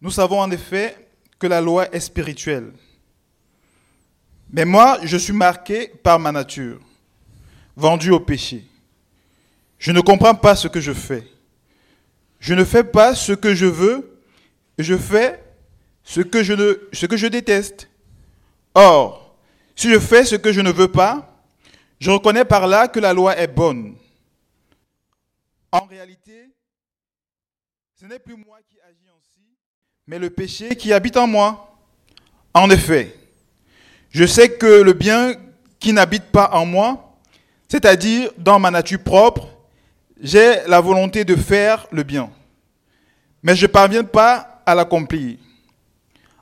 Nous savons en effet que la loi est spirituelle. Mais moi, je suis marqué par ma nature, vendu au péché. Je ne comprends pas ce que je fais. Je ne fais pas ce que je veux, je fais ce que je, ce que je déteste. Or, si je fais ce que je ne veux pas, je reconnais par là que la loi est bonne. En réalité, ce n'est plus moi qui mais le péché qui habite en moi. En effet, je sais que le bien qui n'habite pas en moi, c'est-à-dire dans ma nature propre, j'ai la volonté de faire le bien, mais je ne parviens pas à l'accomplir.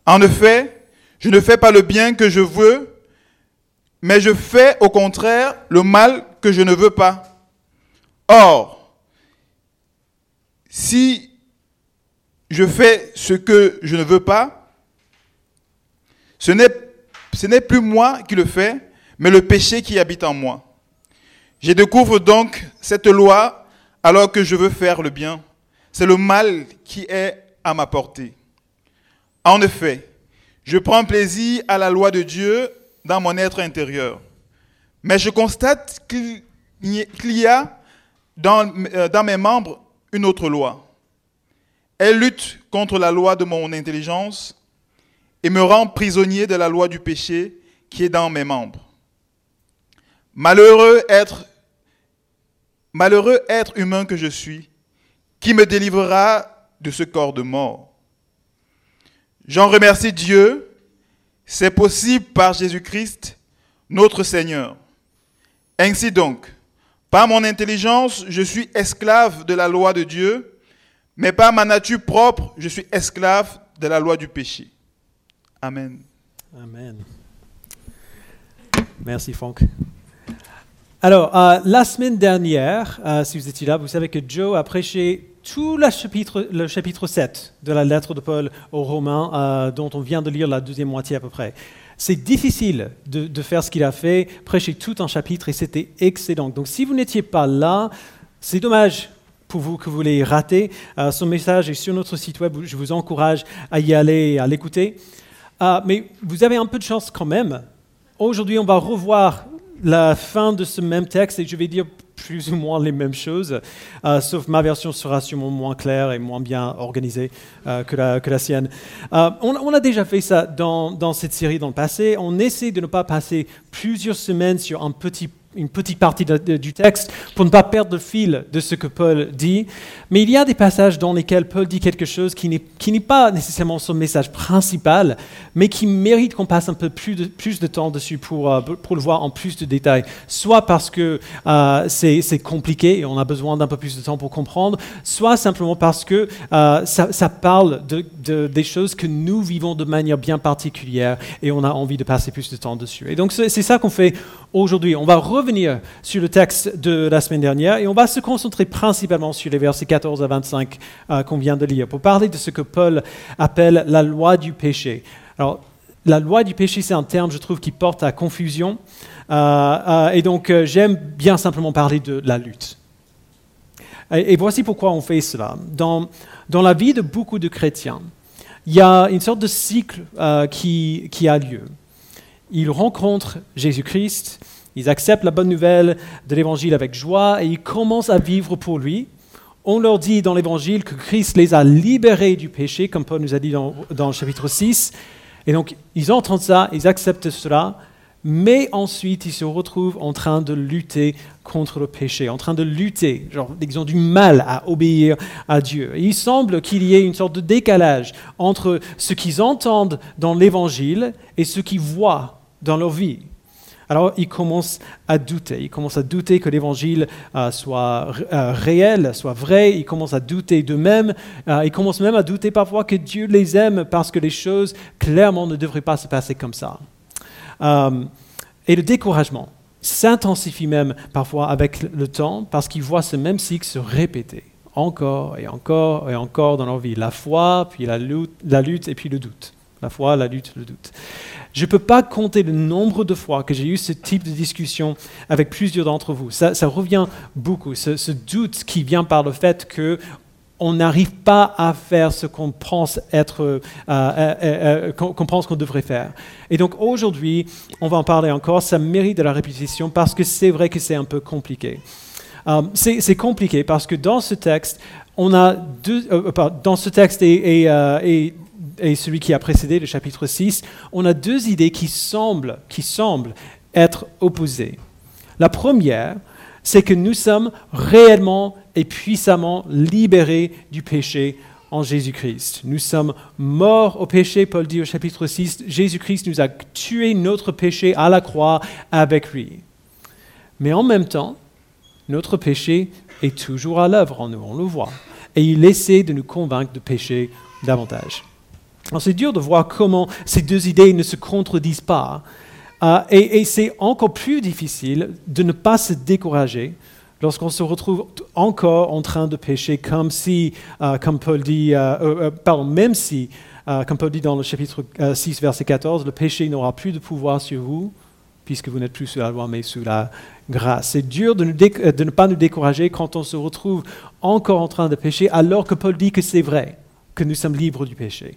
En effet, je ne fais pas le bien que je veux, mais je fais au contraire le mal que je ne veux pas. Or, si je fais ce que je ne veux pas, ce n'est plus moi qui le fais, mais le péché qui habite en moi. Je découvre donc cette loi alors que je veux faire le bien. C'est le mal qui est à ma portée. En effet, je prends plaisir à la loi de Dieu dans mon être intérieur. Mais je constate qu'il y a dans, euh, dans mes membres une autre loi. Elle lutte contre la loi de mon intelligence et me rend prisonnier de la loi du péché qui est dans mes membres. Malheureux être, malheureux être humain que je suis, qui me délivrera de ce corps de mort. J'en remercie Dieu, c'est possible par Jésus-Christ, notre Seigneur. Ainsi donc, par mon intelligence, je suis esclave de la loi de Dieu, mais par ma nature propre, je suis esclave de la loi du péché. Amen. Amen. Merci Franck. Alors, euh, la semaine dernière, euh, si vous étiez là, vous savez que Joe a prêché tout le chapitre, le chapitre 7 de la lettre de Paul aux Romains, euh, dont on vient de lire la deuxième moitié à peu près. C'est difficile de, faire ce qu'il a fait, prêcher tout un chapitre, et c'était excellent. Donc si vous n'étiez pas là, c'est dommage pour vous que vous l'ayez raté. Euh, son message est sur notre site web, je vous encourage à y aller à l'écouter. Euh, mais vous avez un peu de chance quand même. Aujourd'hui, on va revoir la fin de ce même texte et je vais dire plus ou moins les mêmes choses, euh, sauf ma version sera sûrement moins claire et moins bien organisée euh, que, la, que, la, sienne. Euh, on, a déjà fait ça dans, dans, cette série dans le passé. On essaie de ne pas passer plusieurs semaines sur un petit une petite partie du texte pour ne pas perdre le fil de ce que Paul dit. Mais il y a des passages dans lesquels Paul dit quelque chose qui n'est pas nécessairement son message principal, mais qui mérite qu'on passe un peu plus de, plus de temps dessus pour, euh, pour le voir en plus de détails. Soit parce que euh, c'est compliqué et on a besoin d'un peu plus de temps pour comprendre, soit simplement parce que euh, ça, parle de, des choses que nous vivons de manière bien particulière et on a envie de passer plus de temps dessus. Et donc c'est ça qu'on fait aujourd'hui. On va revenir sur le texte de la semaine dernière et on va se concentrer principalement sur les versets 14 à 25 euh, qu'on vient de lire pour parler de ce que Paul appelle la loi du péché. Alors, la loi du péché, c'est un terme, je trouve, qui porte à confusion. Euh, euh, et donc, j'aime bien simplement parler de la lutte. Et, voici pourquoi on fait cela. Dans, dans, la vie de beaucoup de chrétiens, il y a une sorte de cycle qui, qui a lieu. Ils rencontrent Jésus-Christ, ils acceptent la bonne nouvelle de l'Évangile avec joie et ils commencent à vivre pour lui. On leur dit dans l'Évangile que Christ les a libérés du péché, comme Paul nous a dit dans, le chapitre 6. Et donc, ils entendent ça, ils acceptent cela, mais ensuite, ils se retrouvent en train de lutter contre le péché, en train de lutter. Genre, ils ont du mal à obéir à Dieu. il semble qu'il y ait une sorte de décalage entre ce qu'ils entendent dans l'Évangile et ce qu'ils voient dans leur vie. Alors ils commencent à douter, ils commencent à douter que l'évangile euh, soit euh, réel, soit vrai, ils commencent à douter d'eux-mêmes, euh, ils commencent même à douter parfois que Dieu les aime parce que les choses clairement ne devraient pas se passer comme ça. et le découragement s'intensifie même parfois avec le temps parce qu'ils voient ce même cycle se répéter encore et encore et encore dans leur vie. La foi, puis la lutte, la lutte et puis le doute. La foi, la lutte, le doute. Je ne peux pas compter le nombre de fois que j'ai eu ce type de discussion avec plusieurs d'entre vous. Ça, revient beaucoup, ce, doute qui vient par le fait que on n'arrive pas à faire ce qu'on pense être, euh, euh, euh, qu'on pense qu'on devrait faire. Et donc aujourd'hui, on va en parler encore. Ça mérite de la répétition parce que c'est vrai que c'est un peu compliqué. c'est compliqué parce que dans ce texte, on a deux, dans ce texte et, celui qui a précédé, le chapitre 6, on a deux idées qui semblent, qui semblent être opposées. La première, c'est que nous sommes réellement et puissamment libérés du péché en Jésus-Christ. Nous sommes morts au péché, Paul dit au chapitre 6, Jésus-Christ nous a tué notre péché à la croix avec lui. Mais en même temps, notre péché est toujours à l'œuvre en nous, on le voit. Et il essaie de nous convaincre de pécher davantage. C'est dur de voir comment ces deux idées ne se contredisent pas. Euh, et, c'est encore plus difficile de ne pas se décourager lorsqu'on se retrouve encore en train de pécher, comme si, euh, comme Paul dit, euh, pardon, même si, comme Paul dit dans le chapitre 6, verset 14, le péché n'aura plus de pouvoir sur vous, puisque vous n'êtes plus sous la loi, mais sous la grâce. C'est dur de, de, ne pas nous décourager quand on se retrouve encore en train de pécher, alors que Paul dit que c'est vrai, que nous sommes libres du péché.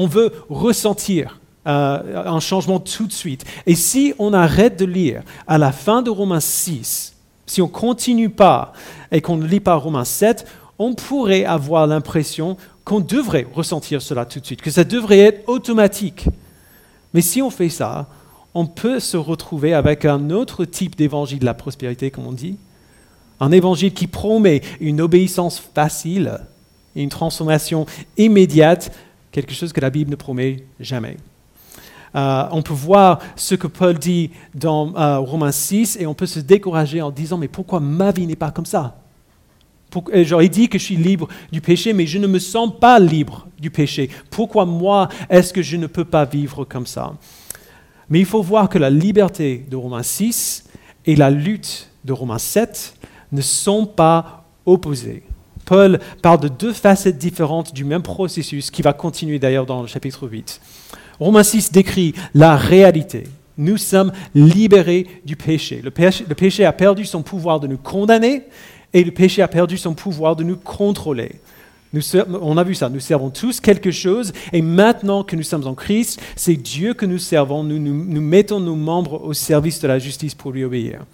On veut ressentir euh, un changement tout de suite. Et si on arrête de lire à la fin de Romains 6, si on continue pas et qu'on ne lit pas Romains 7, on pourrait avoir l'impression qu'on devrait ressentir cela tout de suite, que ça devrait être automatique. Mais si on fait ça, on peut se retrouver avec un autre type d'évangile de la prospérité, comme on dit. Un évangile qui promet une obéissance facile une transformation immédiate, quelque chose que la Bible ne promet jamais. Euh, on peut voir ce que Paul dit dans euh, Romains 6 et on peut se décourager en disant mais pourquoi ma vie n'est pas comme ça? J'aurais dit que je suis libre du péché, mais je ne me sens pas libre du péché. Pourquoi moi est-ce que je ne peux pas vivre comme ça? Mais il faut voir que la liberté de Romains 6 et la lutte de Romains 7 ne sont pas opposées. Paul parle de deux facettes différentes du même processus qui va continuer d'ailleurs dans le chapitre 8. Romains 6 décrit la réalité. Nous sommes libérés du péché. Le, péché. a perdu son pouvoir de nous condamner et le péché a perdu son pouvoir de nous contrôler. on a vu ça, nous servons tous quelque chose et maintenant que nous sommes en Christ, c'est Dieu que nous servons, nous, mettons nos membres au service de la justice pour lui obéir.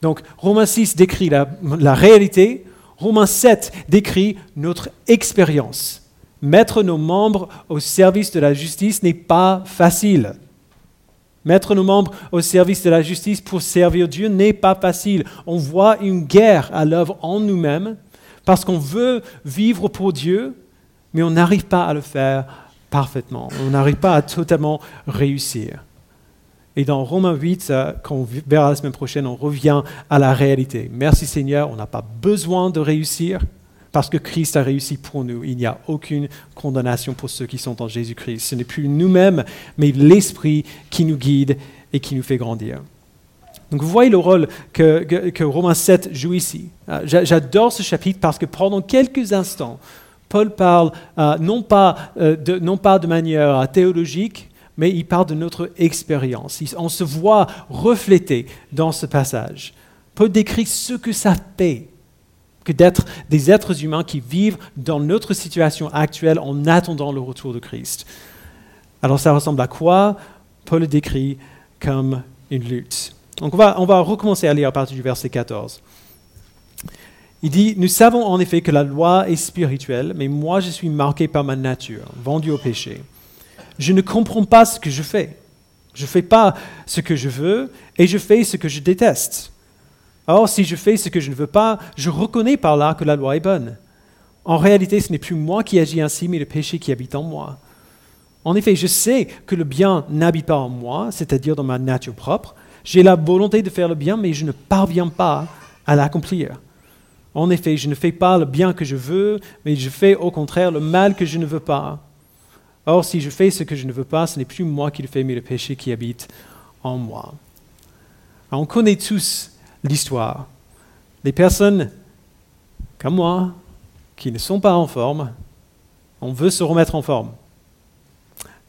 Donc Romains 6 décrit la réalité, Romains 7 décrit notre expérience mettre nos membres au service de la justice n'est pas facile. Mettre nos membres au service de la justice pour servir Dieu n'est pas facile. On voit une guerre à l'œuvre en nous-mêmes parce qu'on veut vivre pour Dieu, mais on n'arrive pas à le faire parfaitement. On n'arrive pas à totalement réussir. Et dans Romains 8, quand on verra la semaine prochaine, on revient à la réalité. Merci Seigneur, on n'a pas besoin de réussir parce que Christ a réussi pour nous. Il n'y a aucune condamnation pour ceux qui sont en Jésus-Christ. Ce n'est plus nous-mêmes, mais l'Esprit qui nous guide et qui nous fait grandir. Donc vous voyez le rôle que, Romains 7 joue ici. Euh, j'adore ce chapitre parce que pendant quelques instants, Paul parle euh, non, pas, euh, de, non pas de manière théologique, mais il parle de notre expérience. On se voit reflété dans ce passage. Paul décrit ce que ça fait que d'être des êtres humains qui vivent dans notre situation actuelle en attendant le retour de Christ. Alors ça ressemble à quoi Paul le décrit comme une lutte. Donc on va, on va recommencer à lire à partir du verset 14. Il dit, nous savons en effet que la loi est spirituelle, mais moi je suis marqué par ma nature, vendu au péché. Je ne comprends pas ce que je fais. Je ne fais pas ce que je veux et je fais ce que je déteste. Or, si je fais ce que je ne veux pas, je reconnais par là que la loi est bonne. En réalité, ce n'est plus moi qui agis ainsi, mais le péché qui habite en moi. En effet, je sais que le bien n'habite pas en moi, c'est-à-dire dans ma nature propre. J'ai la volonté de faire le bien, mais je ne parviens pas à l'accomplir. En effet, je ne fais pas le bien que je veux, mais je fais au contraire le mal que je ne veux pas. Or, si je fais ce que je ne veux pas, ce n'est plus moi qui le fais, mais le péché qui habite en moi. on connaît tous l'histoire. Les personnes comme moi, qui ne sont pas en forme, on veut se remettre en forme.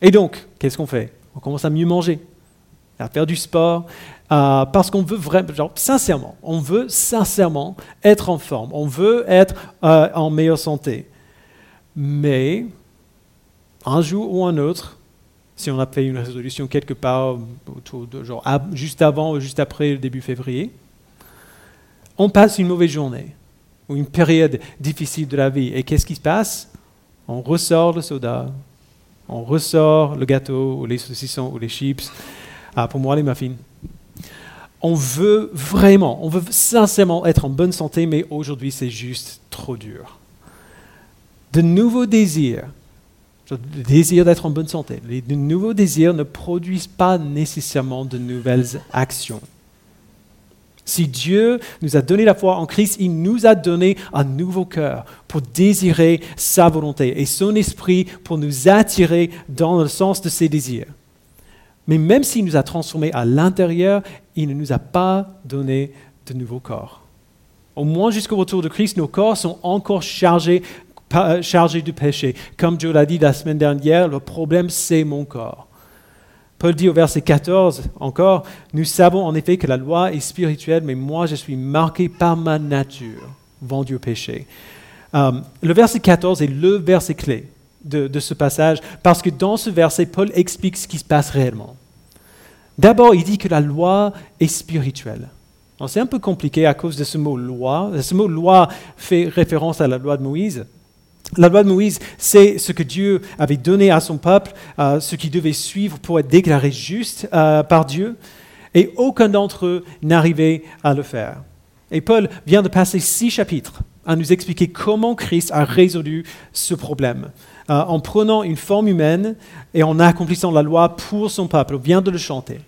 Et donc, qu'est-ce qu'on fait? On commence à mieux manger. à faire du sport, parce qu'on veut vraiment, genre, sincèrement, on veut sincèrement être en forme, on veut être euh, en meilleure santé. Mais un jour ou un autre, si on a fait une résolution quelque part, autour de, genre, juste avant ou juste après le début février, on passe une mauvaise journée ou une période difficile de la vie. Et qu'est-ce qui se passe? On ressort le soda, on ressort le gâteau ou les saucissons ou les chips. Ah, pour moi, les muffins. On veut vraiment, on veut sincèrement être en bonne santé, mais aujourd'hui, c'est juste trop dur. De nouveaux désirs, le désir d'être en bonne santé, de nouveaux désirs ne produisent pas nécessairement de nouvelles actions. Si Dieu nous a donné la foi en Christ, il nous a donné un nouveau cœur pour désirer sa volonté et son esprit pour nous attirer dans le sens de ses désirs. Mais même s'il nous a transformés à l'intérieur, il ne nous a pas donné de nouveau corps. Au moins jusqu'au retour de Christ, nos corps sont encore chargés, chargés du péché. Comme Dieu l'a dit la semaine dernière, le problème c'est mon corps. Paul dit au verset 14 encore, nous savons en effet que la loi est spirituelle, mais moi je suis marqué par ma nature, vendu au péché. Euh, le verset 14 est le verset clé de, ce passage, parce que dans ce verset, Paul explique ce qui se passe réellement. D'abord, il dit que la loi est spirituelle. C'est un peu compliqué à cause de ce mot loi. Ce mot loi fait référence à la loi de Moïse. La loi de Moïse, c'est ce que Dieu avait donné à son peuple, euh, ce qu'il devait suivre pour être déclaré juste euh, par Dieu, et aucun d'entre eux n'arrivait à le faire. Et Paul vient de passer six chapitres à nous expliquer comment Christ a résolu ce problème, euh, en prenant une forme humaine et en accomplissant la loi pour son peuple. On vient de le chanter.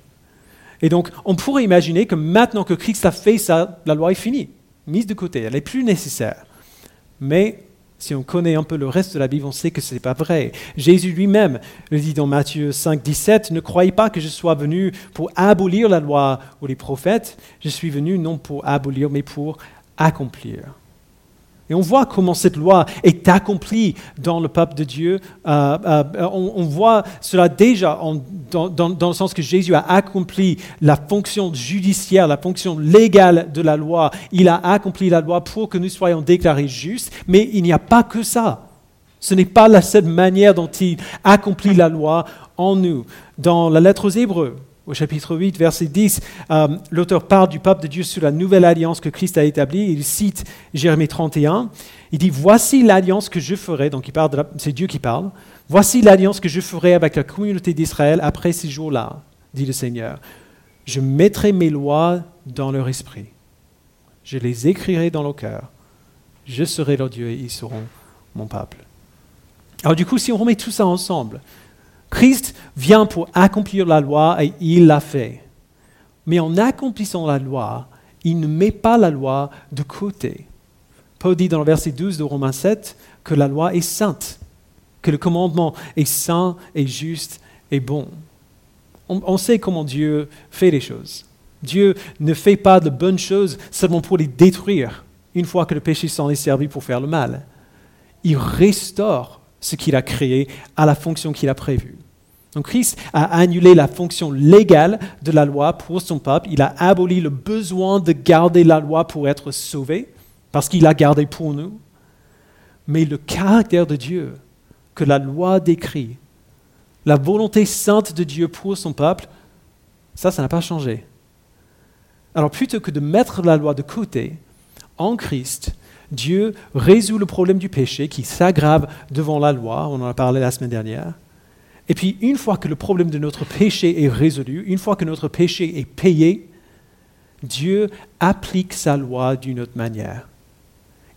Et donc, on pourrait imaginer que maintenant que Christ a fait ça, la loi est finie, mise de côté, elle n'est plus nécessaire. Mais si on connaît un peu le reste de la Bible, on sait que ce n'est pas vrai. Jésus lui-même le dit dans Matthieu 5, 17, Ne croyez pas que je sois venu pour abolir la loi ou les prophètes, je suis venu non pour abolir, mais pour accomplir. Et on voit comment cette loi est accomplie dans le peuple de Dieu. Euh, euh, on, voit cela déjà dans, le sens que Jésus a accompli la fonction judiciaire, la fonction légale de la loi. Il a accompli la loi pour que nous soyons déclarés justes, mais il n'y a pas que ça. Ce n'est pas la seule manière dont il accomplit la loi en nous. Dans la lettre aux Hébreux, au chapitre 8, verset 10, euh, l'auteur parle du peuple de Dieu sur la nouvelle alliance que Christ a établie. Il cite Jérémie 31. Il dit Voici l'alliance que je ferai. Donc, il parle c'est Dieu qui parle. Voici l'alliance que je ferai avec la communauté d'Israël après ces jours-là, dit le Seigneur. Je mettrai mes lois dans leur esprit. Je les écrirai dans leur cœur. Je serai leur Dieu et ils seront mon peuple. Alors, du coup, si on remet tout ça ensemble, Christ vient pour accomplir la loi et il l'a fait. Mais en accomplissant la loi, il ne met pas la loi de côté. Paul dit dans le verset 12 de Romains 7 que la loi est sainte, que le commandement est saint et juste et bon. On, sait comment Dieu fait les choses. Dieu ne fait pas de bonnes choses seulement pour les détruire une fois que le péché s'en est servi pour faire le mal. Il restaure ce qu'il a créé à la fonction qu'il a prévue. Donc Christ a annulé la fonction légale de la loi pour son peuple. Il a aboli le besoin de garder la loi pour être sauvé, parce qu'il l'a gardé pour nous. Mais le caractère de Dieu que la loi décrit, la volonté sainte de Dieu pour son peuple, ça, ça n'a pas changé. Alors plutôt que de mettre la loi de côté, en Christ, Dieu résout le problème du péché qui s'aggrave devant la loi, on en a parlé la semaine dernière. Et puis une fois que le problème de notre péché est résolu, une fois que notre péché est payé, Dieu applique sa loi d'une autre manière.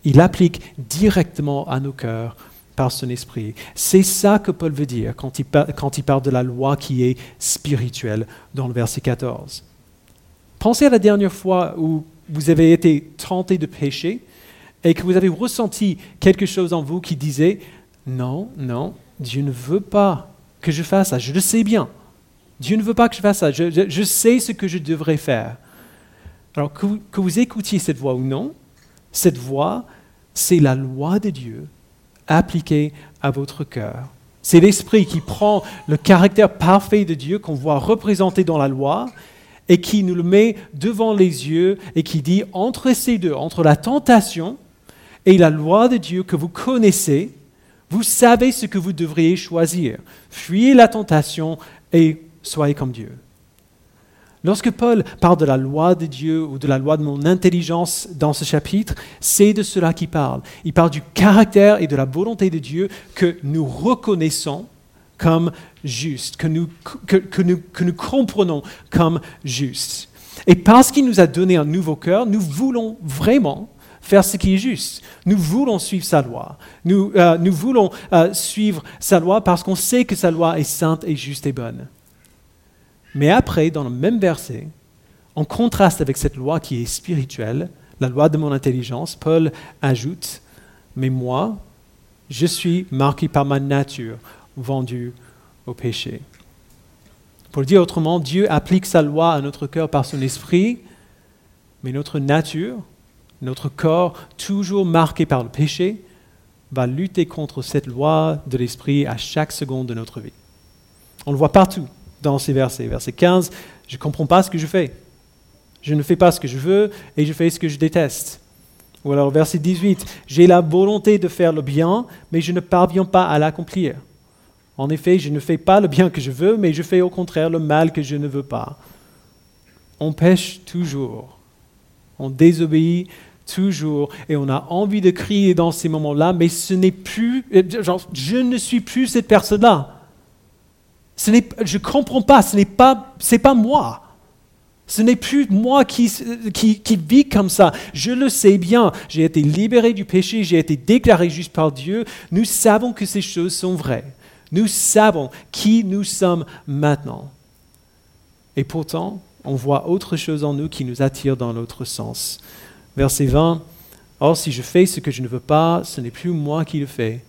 Il l'applique directement à nos cœurs par son esprit. C'est ça que Paul veut dire quand il, quand il parle de la loi qui est spirituelle dans le verset 14. Pensez à la dernière fois où vous avez été tenté de pécher et que vous avez ressenti quelque chose en vous qui disait, non, non, Dieu ne veut pas que je fasse ça, je le sais bien. Dieu ne veut pas que je fasse ça, je, sais ce que je devrais faire. Alors que que vous écoutiez cette voix ou non, cette voix, c'est la loi de Dieu appliquée à votre cœur C'est l'Esprit qui prend le caractère parfait de Dieu qu'on voit représenté dans la loi et qui nous le met devant les yeux et qui dit entre ces deux, entre la tentation et la loi de Dieu que vous connaissez, vous savez ce que vous devriez choisir. Fuyez la tentation et soyez comme Dieu. Lorsque Paul parle de la loi de Dieu ou de la loi de mon intelligence dans ce chapitre, c'est de cela qu'il parle. Il parle du caractère et de la volonté de Dieu que nous reconnaissons comme juste, que nous, que, nous, que nous comprenons comme juste. Et parce qu'il nous a donné un nouveau cœur, nous voulons vraiment faire ce qui est juste. Nous voulons suivre sa loi. Nous, euh, voulons euh, suivre sa loi parce qu'on sait que sa loi est sainte et juste et bonne. Mais après, dans le même verset, en contraste avec cette loi qui est spirituelle, la loi de mon intelligence, Paul ajoute, mais moi, je suis marqué par ma nature, vendu au péché. Pour le dire autrement, Dieu applique sa loi à notre cœur par son esprit, mais notre nature, notre corps, toujours marqué par le péché, va lutter contre cette loi de l'esprit à chaque seconde de notre vie. On le voit partout dans ces versets. Verset 15, je ne comprends pas ce que je fais. Je ne fais pas ce que je veux et je fais ce que je déteste. Ou alors verset 18, j'ai la volonté de faire le bien, mais je ne parviens pas à l'accomplir. En effet, je ne fais pas le bien que je veux, mais je fais au contraire le mal que je ne veux pas. On pêche toujours. On désobéit toujours. Et on a envie de crier dans ces moments-là, mais ce n'est plus, je ne suis plus cette personne-là. je ne comprends pas, ce n'est pas, c'est pas moi. Ce n'est plus moi qui, qui, qui, vis comme ça. Je le sais bien. J'ai été libéré du péché, j'ai été déclaré juste par Dieu. Nous savons que ces choses sont vraies. Nous savons qui nous sommes maintenant. Et pourtant, on voit autre chose en nous qui nous attire dans l'autre sens. Verset 20, Or si je fais ce que je ne veux pas, ce n'est plus moi qui le fais,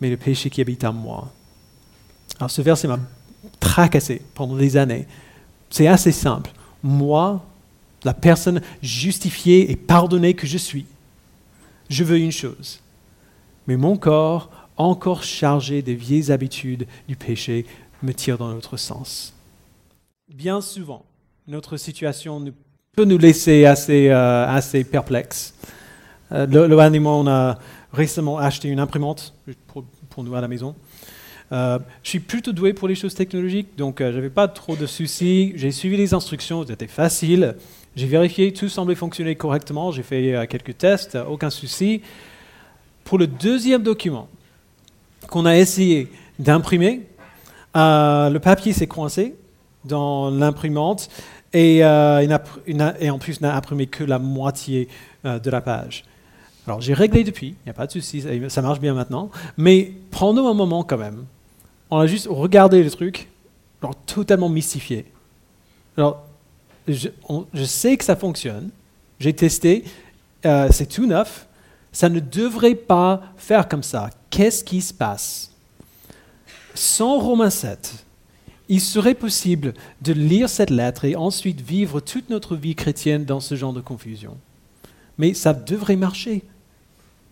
mais le péché qui habite en moi. Alors ce verset m'a tracassé pendant des années. C'est assez simple. Moi, la personne justifiée et pardonnée que je suis, je veux une chose. Mais mon corps, encore chargé des vieilles habitudes du péché, me tire dans l'autre sens. Bien souvent, notre situation peut nous laisser assez, euh, assez perplexes. Euh, le, moi, on a récemment acheté une imprimante pour, nous à la maison. Euh, je suis plutôt doué pour les choses technologiques, donc je n'avais pas trop de soucis. J'ai suivi les instructions, c'était facile. J'ai vérifié, tout semblait fonctionner correctement. J'ai fait quelques tests, aucun souci. Pour le deuxième document qu'on a essayé d'imprimer, le papier s'est coincé dans l'imprimante et, euh, et, en plus n'a imprimé que la moitié euh, de la page. Alors j'ai réglé depuis, il n'y a pas de souci, ça, marche bien maintenant, mais prenons un moment quand même. On a juste regardé le truc, genre totalement mystifié. Alors je, sais que ça fonctionne, j'ai testé, euh, c'est tout neuf, ça ne devrait pas faire comme ça. Qu'est-ce qui se passe? Sans Romains 7, il serait possible de lire cette lettre et ensuite vivre toute notre vie chrétienne dans ce genre de confusion. Mais ça devrait marcher.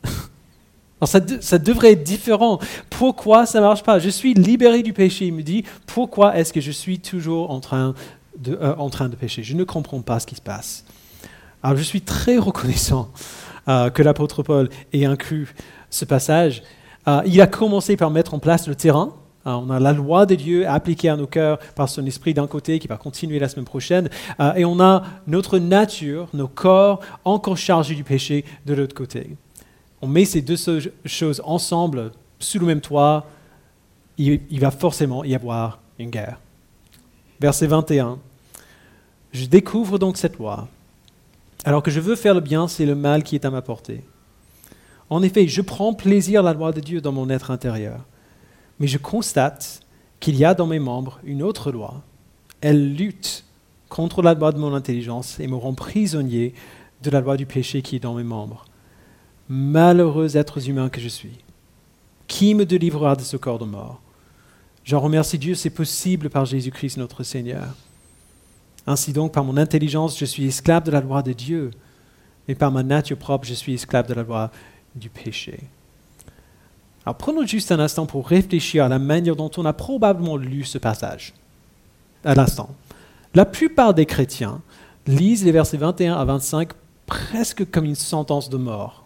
ça, devrait être différent. Pourquoi ça ne marche pas? Je suis libéré du péché. Il me dit, pourquoi est-ce que je suis toujours en train, de, euh, pécher? Je ne comprends pas ce qui se passe. Alors je suis très reconnaissant euh, que l'apôtre Paul ait inclus ce passage. Euh, il a commencé par mettre en place le terrain on a la loi de Dieu appliquée à nos cœurs par son esprit d'un côté, qui va continuer la semaine prochaine, euh, et on a notre nature, nos corps encore chargés du péché de l'autre côté. On met ces deux choses ensemble sous le même toit, il, il va forcément y avoir une guerre. Verset 21. Je découvre donc cette loi. Alors que je veux faire le bien, c'est le mal qui est à ma portée. En effet, je prends plaisir à la loi de Dieu dans mon être intérieur mais je constate qu'il y a dans mes membres une autre loi. Elle lutte contre la loi de mon intelligence et me rend prisonnier de la loi du péché qui est dans mes membres. Malheureux êtres humains que je suis. Qui me délivrera de ce corps de mort? J'en remercie Dieu, c'est possible par Jésus-Christ notre Seigneur. Ainsi donc, par mon intelligence, je suis esclave de la loi de Dieu, mais par ma nature propre, je suis esclave de la loi du péché. Alors prenons juste un instant pour réfléchir à la manière dont on a probablement lu ce passage. À l'instant. La plupart des chrétiens lisent les versets 21 à 25 presque comme une sentence de mort.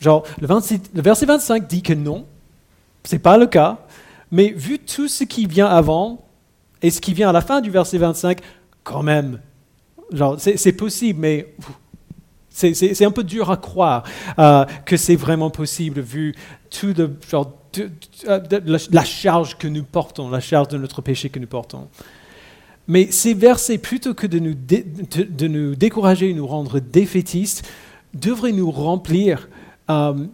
Genre, le, verset 25 dit que non, ce n'est pas le cas, mais vu tout ce qui vient avant et ce qui vient à la fin du verset 25, quand même, genre, c'est possible, mais c'est un peu dur à croire euh, que c'est vraiment possible vu tout genre, la charge que nous portons, la charge de notre péché que nous portons. Mais ces versets, plutôt que de nous, de, nous décourager nous rendre défaitistes, devraient nous remplir euh,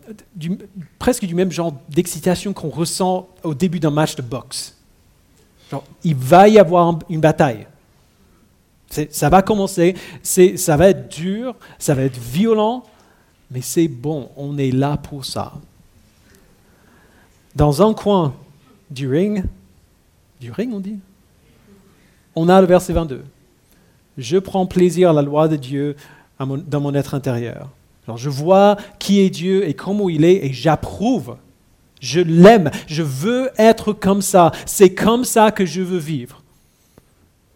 presque du même genre d'excitation qu'on ressent au début d'un match de boxe. il va y avoir une bataille. Ça va commencer, ça va être dur, ça va être violent, mais c'est bon, on est là pour ça. Dans un coin du ring, du ring on dit, on a le verset 22. Je prends plaisir à la loi de Dieu dans mon être intérieur. Alors je vois qui est Dieu et comment il est et j'approuve. Je l'aime. Je veux être comme ça. C'est comme ça que je veux vivre.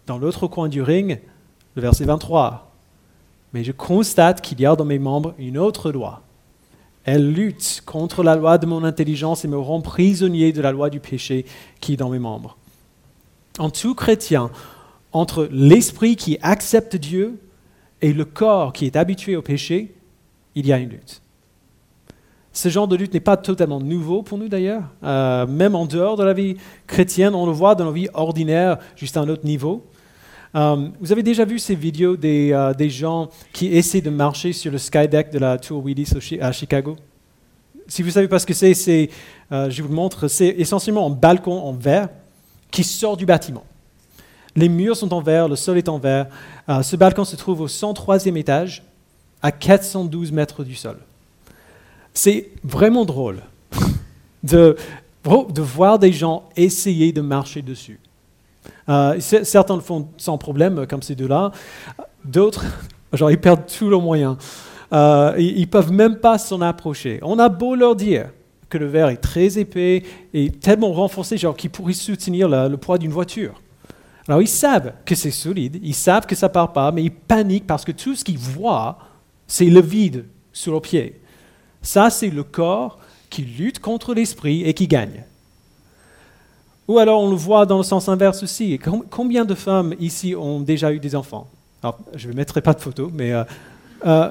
Dans l'autre coin du ring, le verset 23. Mais je constate qu'il y a dans mes membres une autre loi. Elle lutte contre la loi de mon intelligence et me rend prisonnier de la loi du péché qui est dans mes membres. En tout chrétien, entre l'esprit qui accepte Dieu et le corps qui est habitué au péché, il y a une lutte. Ce genre de lutte n'est pas totalement nouveau pour nous d'ailleurs. Euh, même en dehors de la vie chrétienne, on le voit dans la vie ordinaire, juste à un autre niveau. Euh, vous avez déjà vu ces vidéos des, euh, des, gens qui essaient de marcher sur le skydeck de la Tour Willis à Chicago? Si vous savez pas ce que c'est, c'est je vous le montre, c'est essentiellement un balcon en verre qui sort du bâtiment. Les murs sont en verre, le sol est en verre. ce balcon se trouve au 103e étage, à 412 mètres du sol. C'est vraiment drôle de, voir des gens essayer de marcher dessus. Euh, certains le font sans problème, comme ces deux-là. D'autres, genre, ils perdent tous leurs moyens. Euh, ils ne peuvent même pas s'en approcher. On a beau leur dire que le verre est très épais et tellement renforcé, genre qu'il pourrait soutenir le poids d'une voiture. Alors ils savent que c'est solide, ils savent que ça part pas, mais ils paniquent parce que tout ce qu'ils voient, c'est le vide sous leurs pieds. Ça, c'est le corps qui lutte contre l'esprit et qui gagne. Ou alors on le voit dans le sens inverse aussi. Combien de femmes ici ont déjà eu des enfants? Je ne mettrai pas de photos, mais euh, euh,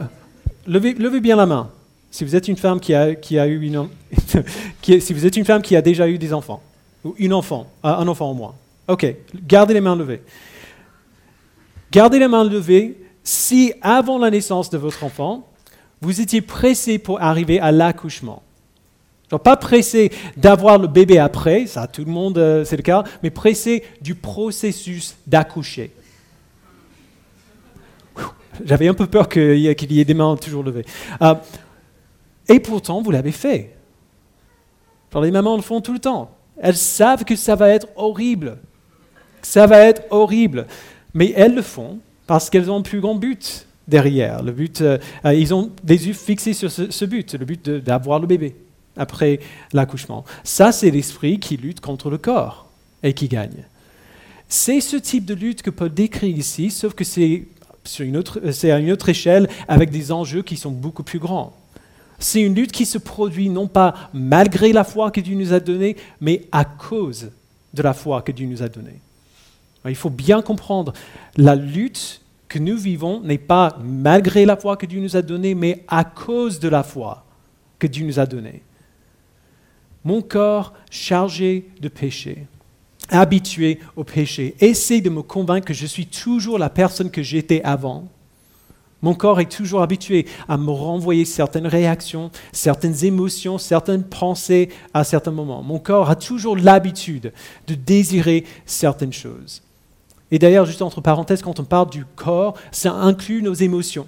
levez, bien la main. Si vous êtes une femme qui a, eu une, si vous êtes une femme qui a déjà eu des enfants, ou une enfant, euh, un enfant au moins. Ok, gardez les mains levées. Gardez les mains levées si avant la naissance de votre enfant, vous étiez pressé pour arriver à l'accouchement. Pas pressé d'avoir le bébé après, ça tout le monde euh, c'est le cas, mais pressé du processus d'accoucher. J'avais un peu peur qu'il y ait des mains toujours levées. Euh, et pourtant, vous l'avez fait. les mamans le font tout le temps. Elles savent que ça va être horrible. Ça va être horrible. Mais elles le font parce qu'elles ont un plus grand but derrière. Le but, euh, euh, ils ont des yeux fixés sur ce, but, le but d'avoir le bébé après l'accouchement. Ça, c'est l'esprit qui lutte contre le corps et qui gagne. C'est ce type de lutte que Paul décrit ici, sauf que c'est à une autre échelle avec des enjeux qui sont beaucoup plus grands. C'est une lutte qui se produit non pas malgré la foi que Dieu nous a donnée, mais à cause de la foi que Dieu nous a donnée. Il faut bien comprendre, la lutte que nous vivons n'est pas malgré la foi que Dieu nous a donnée, mais à cause de la foi que Dieu nous a donnée. Mon corps chargé de péché, habitué au péché, essaie de me convaincre que je suis toujours la personne que j'étais avant. Mon corps est toujours habitué à me renvoyer certaines réactions, certaines émotions, certaines pensées à certains moments. Mon corps a toujours l'habitude de désirer certaines choses. Et d'ailleurs, juste entre parenthèses, quand on parle du corps, ça inclut nos émotions.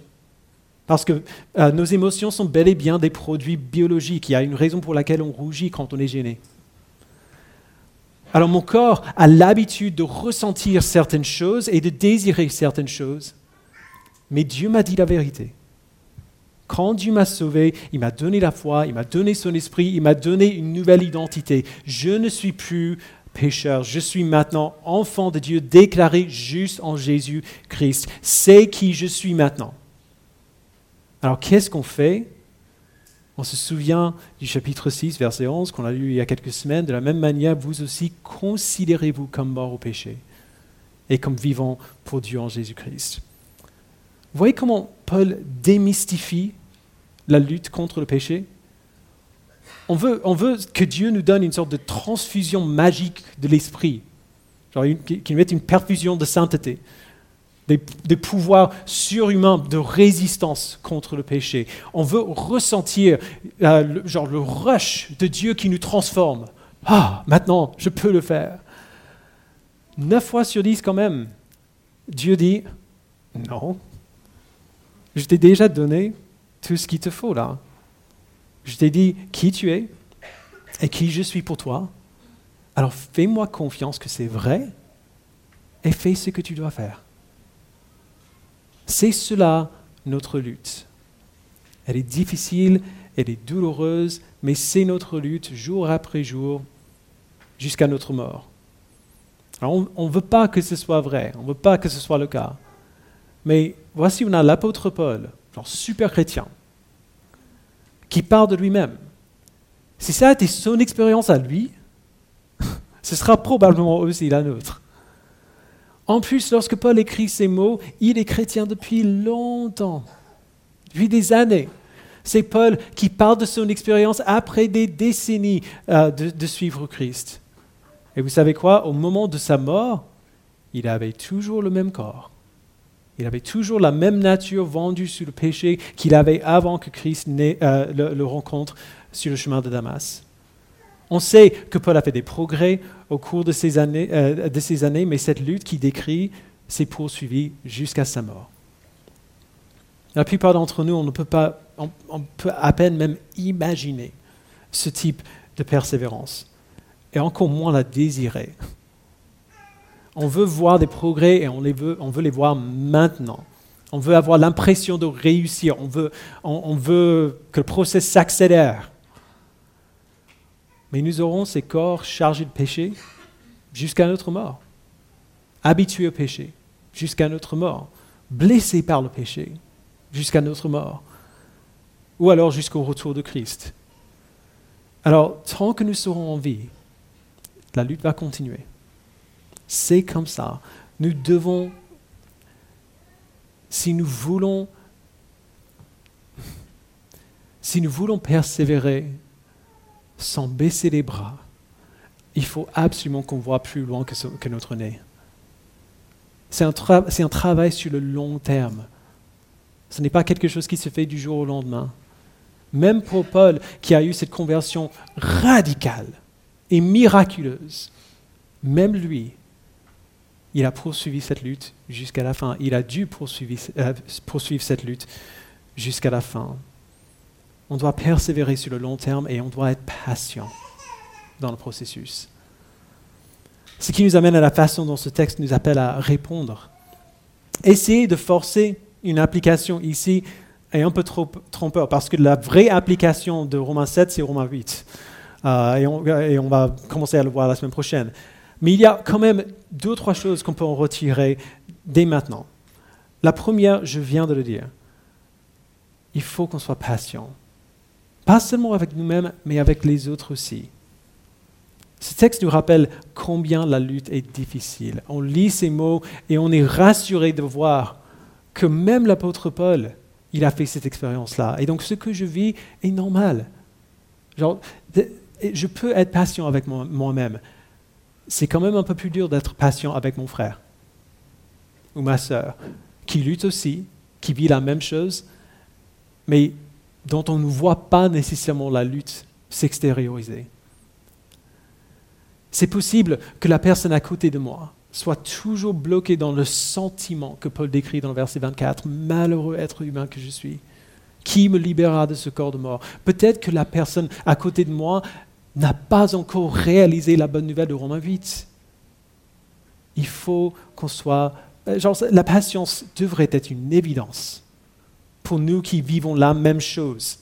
Parce que euh, nos émotions sont bel et bien des produits biologiques. Il y a une raison pour laquelle on rougit quand on est gêné. Alors mon corps a l'habitude de ressentir certaines choses et de désirer certaines choses. Mais Dieu m'a dit la vérité. Quand Dieu m'a sauvé, il m'a donné la foi, il m'a donné son esprit, il m'a donné une nouvelle identité. Je ne suis plus pécheur, je suis maintenant enfant de Dieu, déclaré juste en Jésus-Christ. C'est qui je suis maintenant. Alors qu'est-ce qu'on fait? On se souvient du chapitre 6, verset 11, qu'on a lu il y a quelques semaines. De la même manière, vous aussi, considérez-vous comme mort au péché et comme vivant pour Dieu en Jésus-Christ. Vous voyez comment Paul démystifie la lutte contre le péché? On veut, on veut que Dieu nous donne une sorte de transfusion magique de l'esprit, qu'il nous mette une perfusion de sainteté, des, pouvoirs surhumains de résistance contre le péché. On veut ressentir euh, le, genre le rush de Dieu qui nous transforme. Ah, maintenant, je peux le faire. Neuf fois sur dix quand même, Dieu dit, non, je t'ai déjà donné tout ce qu'il te faut là. Je t'ai dit qui tu es et qui je suis pour toi. Alors fais-moi confiance que c'est vrai et fais ce que tu dois faire. C'est cela notre lutte. Elle est difficile, elle est douloureuse, mais c'est notre lutte jour après jour jusqu'à notre mort. Alors on ne veut pas que ce soit vrai, on ne veut pas que ce soit le cas. Mais voici, on a l'apôtre Paul, genre super chrétien, qui parle de lui-même. Si ça a été son expérience à lui, ce sera probablement aussi la nôtre. En plus, lorsque Paul écrit ces mots, il est chrétien depuis longtemps, depuis des années. C'est Paul qui parle de son expérience après des décennies euh, de, suivre Christ. Et vous savez quoi? Au moment de sa mort, il avait toujours le même corps. Il avait toujours la même nature vendue sous le péché qu'il avait avant que Christ euh, le, rencontre sur le chemin de Damas. On sait que Paul a fait des progrès au cours de ces années, euh, mais cette lutte qu'il décrit s'est poursuivie jusqu'à sa mort. La plupart d'entre nous, on ne peut pas, on peut à peine même imaginer ce type de persévérance, et encore moins la désirer. On veut voir des progrès et on, les veut, on veut les voir maintenant. On veut avoir l'impression de réussir. On veut, on, veut que le processus s'accélère. Mais nous aurons ces corps chargés de péché jusqu'à notre mort. Habitués au péché jusqu'à notre mort. Blessés par le péché jusqu'à notre mort. Ou alors jusqu'au retour de Christ. Alors, tant que nous serons en vie, la lutte va continuer. C'est comme ça. Nous devons, si nous voulons, si nous voulons persévérer sans baisser les bras, il faut absolument qu'on voit plus loin que, notre nez. C'est un, travail sur le long terme. Ce n'est pas quelque chose qui se fait du jour au lendemain. Même pour Paul, qui a eu cette conversion radicale et miraculeuse, même lui, il a poursuivi cette lutte jusqu'à la fin. Il a dû euh, poursuivre cette lutte jusqu'à la fin. On doit persévérer sur le long terme et on doit être patient dans le processus. Ce qui nous amène à la façon dont ce texte nous appelle à répondre. Essayer de forcer une application ici est un peu trop trompeur parce que la vraie application de Romains 7, c'est Romains 8. Euh, et, on, et, on, va commencer à le voir la semaine prochaine. Mais il y a quand même deux ou trois choses qu'on peut en retirer dès maintenant. La première, je viens de le dire, il faut qu'on soit patient. Pas seulement avec nous-mêmes, mais avec les autres aussi. Ce texte nous rappelle combien la lutte est difficile. On lit ces mots et on est rassuré de voir que même l'apôtre Paul, il a fait cette expérience-là. Et donc ce que je vis est normal. Genre, je peux être patient avec moi-même, c'est quand même un peu plus dur d'être patient avec mon frère ou ma sœur, qui lutte aussi, qui vit la même chose, mais dont on ne voit pas nécessairement la lutte s'extérioriser. C'est possible que la personne à côté de moi soit toujours bloquée dans le sentiment que Paul décrit dans le verset 24, malheureux être humain que je suis. Qui me libérera de ce corps de mort Peut-être que la personne à côté de moi n'a pas encore réalisé la bonne nouvelle de Romains 8. Il faut qu'on soit... Euh, la patience devrait être une évidence pour nous qui vivons la même chose.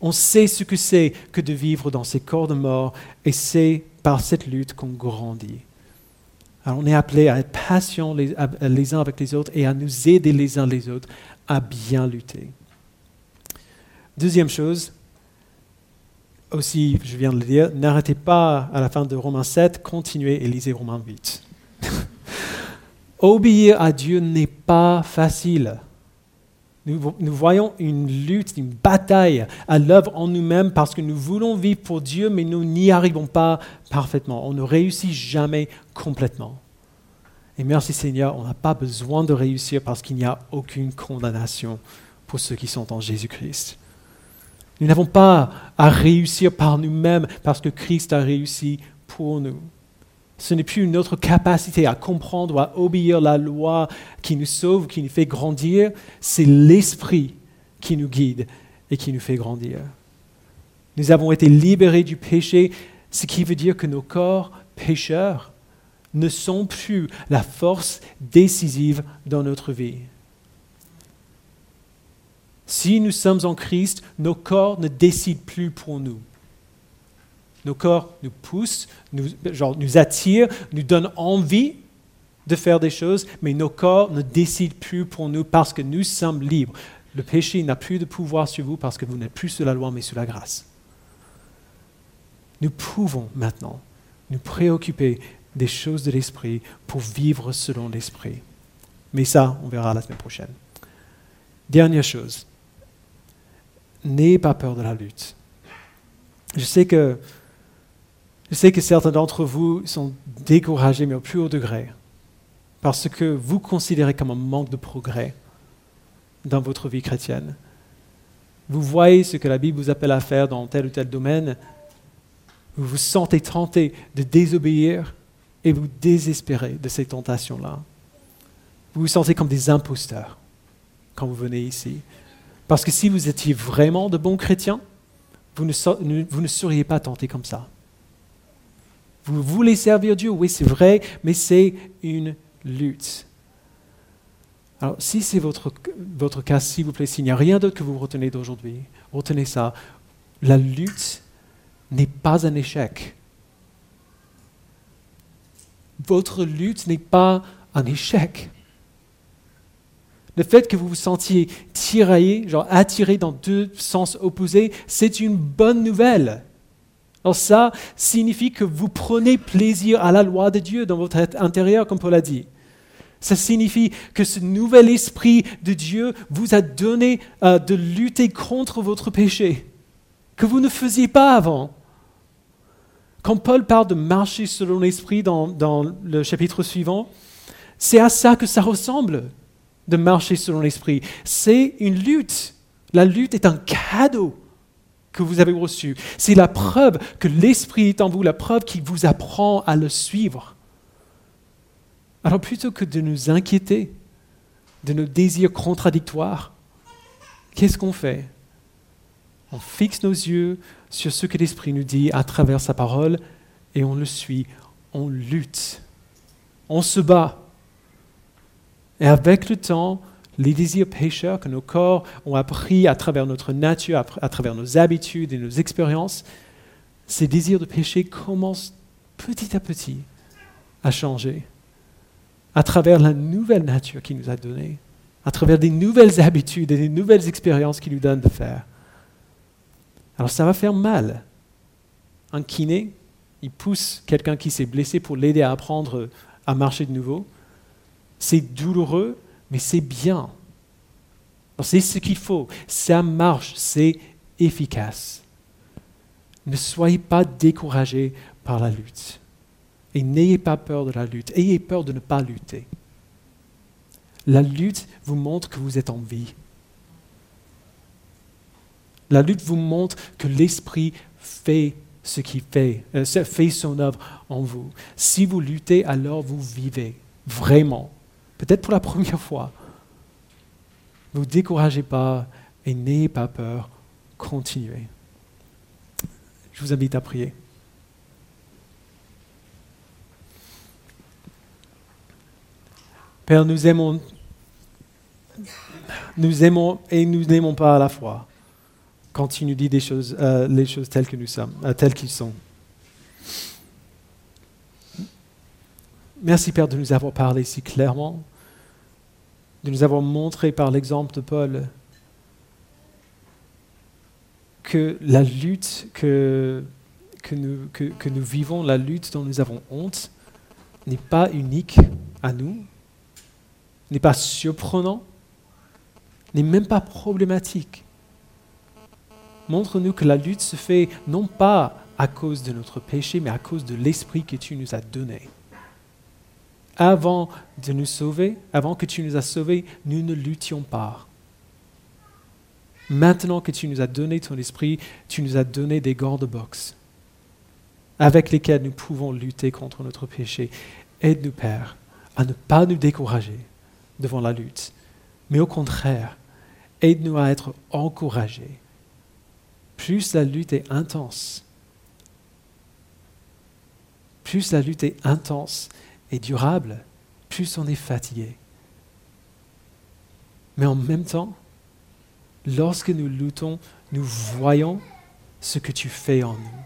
On sait ce que c'est que de vivre dans ces corps de mort et c'est par cette lutte qu'on grandit. Alors on est appelé à être patients les, les, uns avec les autres et à nous aider les uns les autres à bien lutter. Deuxième chose, aussi, je viens de le dire, n'arrêtez pas à la fin de Romains 7, continuez et lisez Romains 8. Obéir à Dieu n'est pas facile. Nous, voyons une lutte, une bataille à l'œuvre en nous-mêmes parce que nous voulons vivre pour Dieu, mais nous n'y arrivons pas parfaitement. On ne réussit jamais complètement. Et merci Seigneur, on n'a pas besoin de réussir parce qu'il n'y a aucune condamnation pour ceux qui sont en Jésus-Christ. Nous n'avons pas à réussir par nous-mêmes parce que Christ a réussi pour nous. Ce n'est plus notre capacité à comprendre ou à obéir la loi qui nous sauve, qui nous fait grandir, c'est l'Esprit qui nous guide et qui nous fait grandir. Nous avons été libérés du péché, ce qui veut dire que nos corps pécheurs ne sont plus la force décisive dans notre vie. Si nous sommes en Christ, nos corps ne décident plus pour nous. Nos corps nous poussent, nous, attirent, nous donnent envie de faire des choses, mais nos corps ne décident plus pour nous parce que nous sommes libres. Le péché n'a plus de pouvoir sur vous parce que vous n'êtes plus sous la loi, mais sous la grâce. Nous pouvons maintenant nous préoccuper des choses de l'esprit pour vivre selon l'esprit. Mais ça, on verra la semaine prochaine. Dernière chose, n'ayez pas peur de la lutte. Je sais que je sais que certains d'entre vous sont découragés, mais au plus haut degré, parce que vous considérez comme un manque de progrès dans votre vie chrétienne. Vous voyez ce que la Bible vous appelle à faire dans tel ou tel domaine, vous vous sentez tenté de désobéir et vous désespérez de ces tentations-là. Vous vous sentez comme des imposteurs quand vous venez ici. Parce que si vous étiez vraiment de bons chrétiens, vous ne, vous ne seriez pas tentés comme ça. Vous voulez servir Dieu, oui c'est vrai, mais c'est une lutte. Alors si c'est votre, cas, s'il vous plaît, s'il n'y a rien d'autre que vous retenez d'aujourd'hui, retenez ça. La lutte n'est pas un échec. Votre lutte n'est pas un échec. Le fait que vous vous sentiez tiraillé, genre attiré dans deux sens opposés, c'est une bonne nouvelle. Alors ça signifie que vous prenez plaisir à la loi de Dieu dans votre intérieur, comme Paul a dit. Ça signifie que ce nouvel esprit de Dieu vous a donné euh, de lutter contre votre péché, que vous ne faisiez pas avant. Quand Paul parle de marcher selon l'esprit dans, dans le chapitre suivant, c'est à ça que ça ressemble, de marcher selon l'esprit. C'est une lutte. La lutte est un cadeau que vous avez reçu. C'est la preuve que l'Esprit est en vous, la preuve qui vous apprend à le suivre. Alors plutôt que de nous inquiéter de nos désirs contradictoires, qu'est-ce qu'on fait? On fixe nos yeux sur ce que l'Esprit nous dit à travers sa parole et on le suit, on lutte, on se bat. Et avec le temps, les désirs pécheurs que nos corps ont appris à travers notre nature, à travers nos habitudes et nos expériences, ces désirs de péché commencent petit à petit à changer à travers la nouvelle nature qu'il nous a donnée, à travers des nouvelles habitudes et des nouvelles expériences qu'il nous donne de faire. Alors ça va faire mal. Un kiné, il pousse quelqu'un qui s'est blessé pour l'aider à apprendre à marcher de nouveau. C'est douloureux, mais c'est bien. C'est ce qu'il faut. Ça marche, c'est efficace. Ne soyez pas découragés par la lutte. Et n'ayez pas peur de la lutte. Ayez peur de ne pas lutter. La lutte vous montre que vous êtes en vie. La lutte vous montre que l'Esprit fait ce qu'il fait, euh, fait son œuvre en vous. Si vous luttez, alors vous vivez vraiment peut-être pour la première fois. Ne vous découragez pas et n'ayez pas peur, continuez. Je vous invite à prier. Père, nous aimons, nous aimons et nous n'aimons pas à la fois quand il nous dit des choses, euh, les choses telles que nous sommes, euh, telles qu'ils sont. Merci Père de nous avoir parlé si clairement, de nous avoir montré par l'exemple de Paul que la lutte que, nous, nous vivons, la lutte dont nous avons honte, n'est pas unique à nous, n'est pas surprenant, n'est même pas problématique. Montre-nous que la lutte se fait non pas à cause de notre péché, mais à cause de l'esprit que tu nous as donné. Avant de nous sauver, avant que tu nous as sauvés, nous ne luttions pas. Maintenant que tu nous as donné ton esprit, tu nous as donné des gants de boxe avec lesquels nous pouvons lutter contre notre péché. Aide-nous, Père, à ne pas nous décourager devant la lutte, mais au contraire, aide-nous à être encouragés. Plus la lutte est intense, plus la lutte est intense et durable, plus on est fatigué. Mais en même temps, lorsque nous luttons, nous voyons ce que tu fais en nous.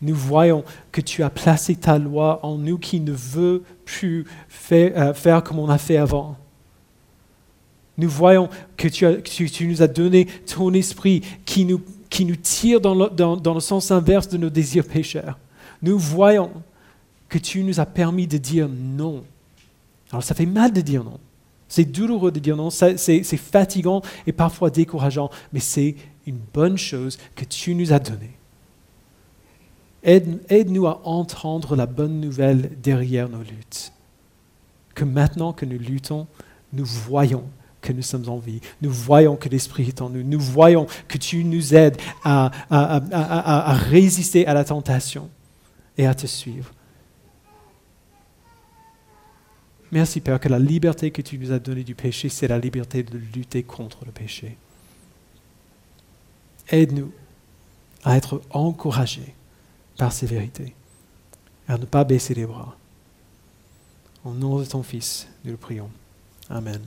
Nous voyons que tu as placé ta loi en nous qui ne veut plus faire, euh, comme on a fait avant. Nous voyons que tu, nous as donné ton esprit qui nous, tire dans le sens inverse de nos désirs pécheurs. Nous voyons que tu nous as permis de dire non. Alors ça fait mal de dire non. C'est douloureux de dire non, c'est fatigant et parfois décourageant, mais c'est une bonne chose que tu nous as donnée. Aide-nous à entendre la bonne nouvelle derrière nos luttes. Que maintenant que nous luttons, nous voyons que nous sommes en vie. Nous voyons que l'Esprit est en nous. Nous voyons que tu nous aides à, résister à la tentation et à te suivre. Merci Père que la liberté que tu nous as donnée du péché, c'est la liberté de lutter contre le péché. Aide-nous à être encouragés par ces vérités, à ne pas baisser les bras. Au nom de ton Fils, nous le prions. Amen.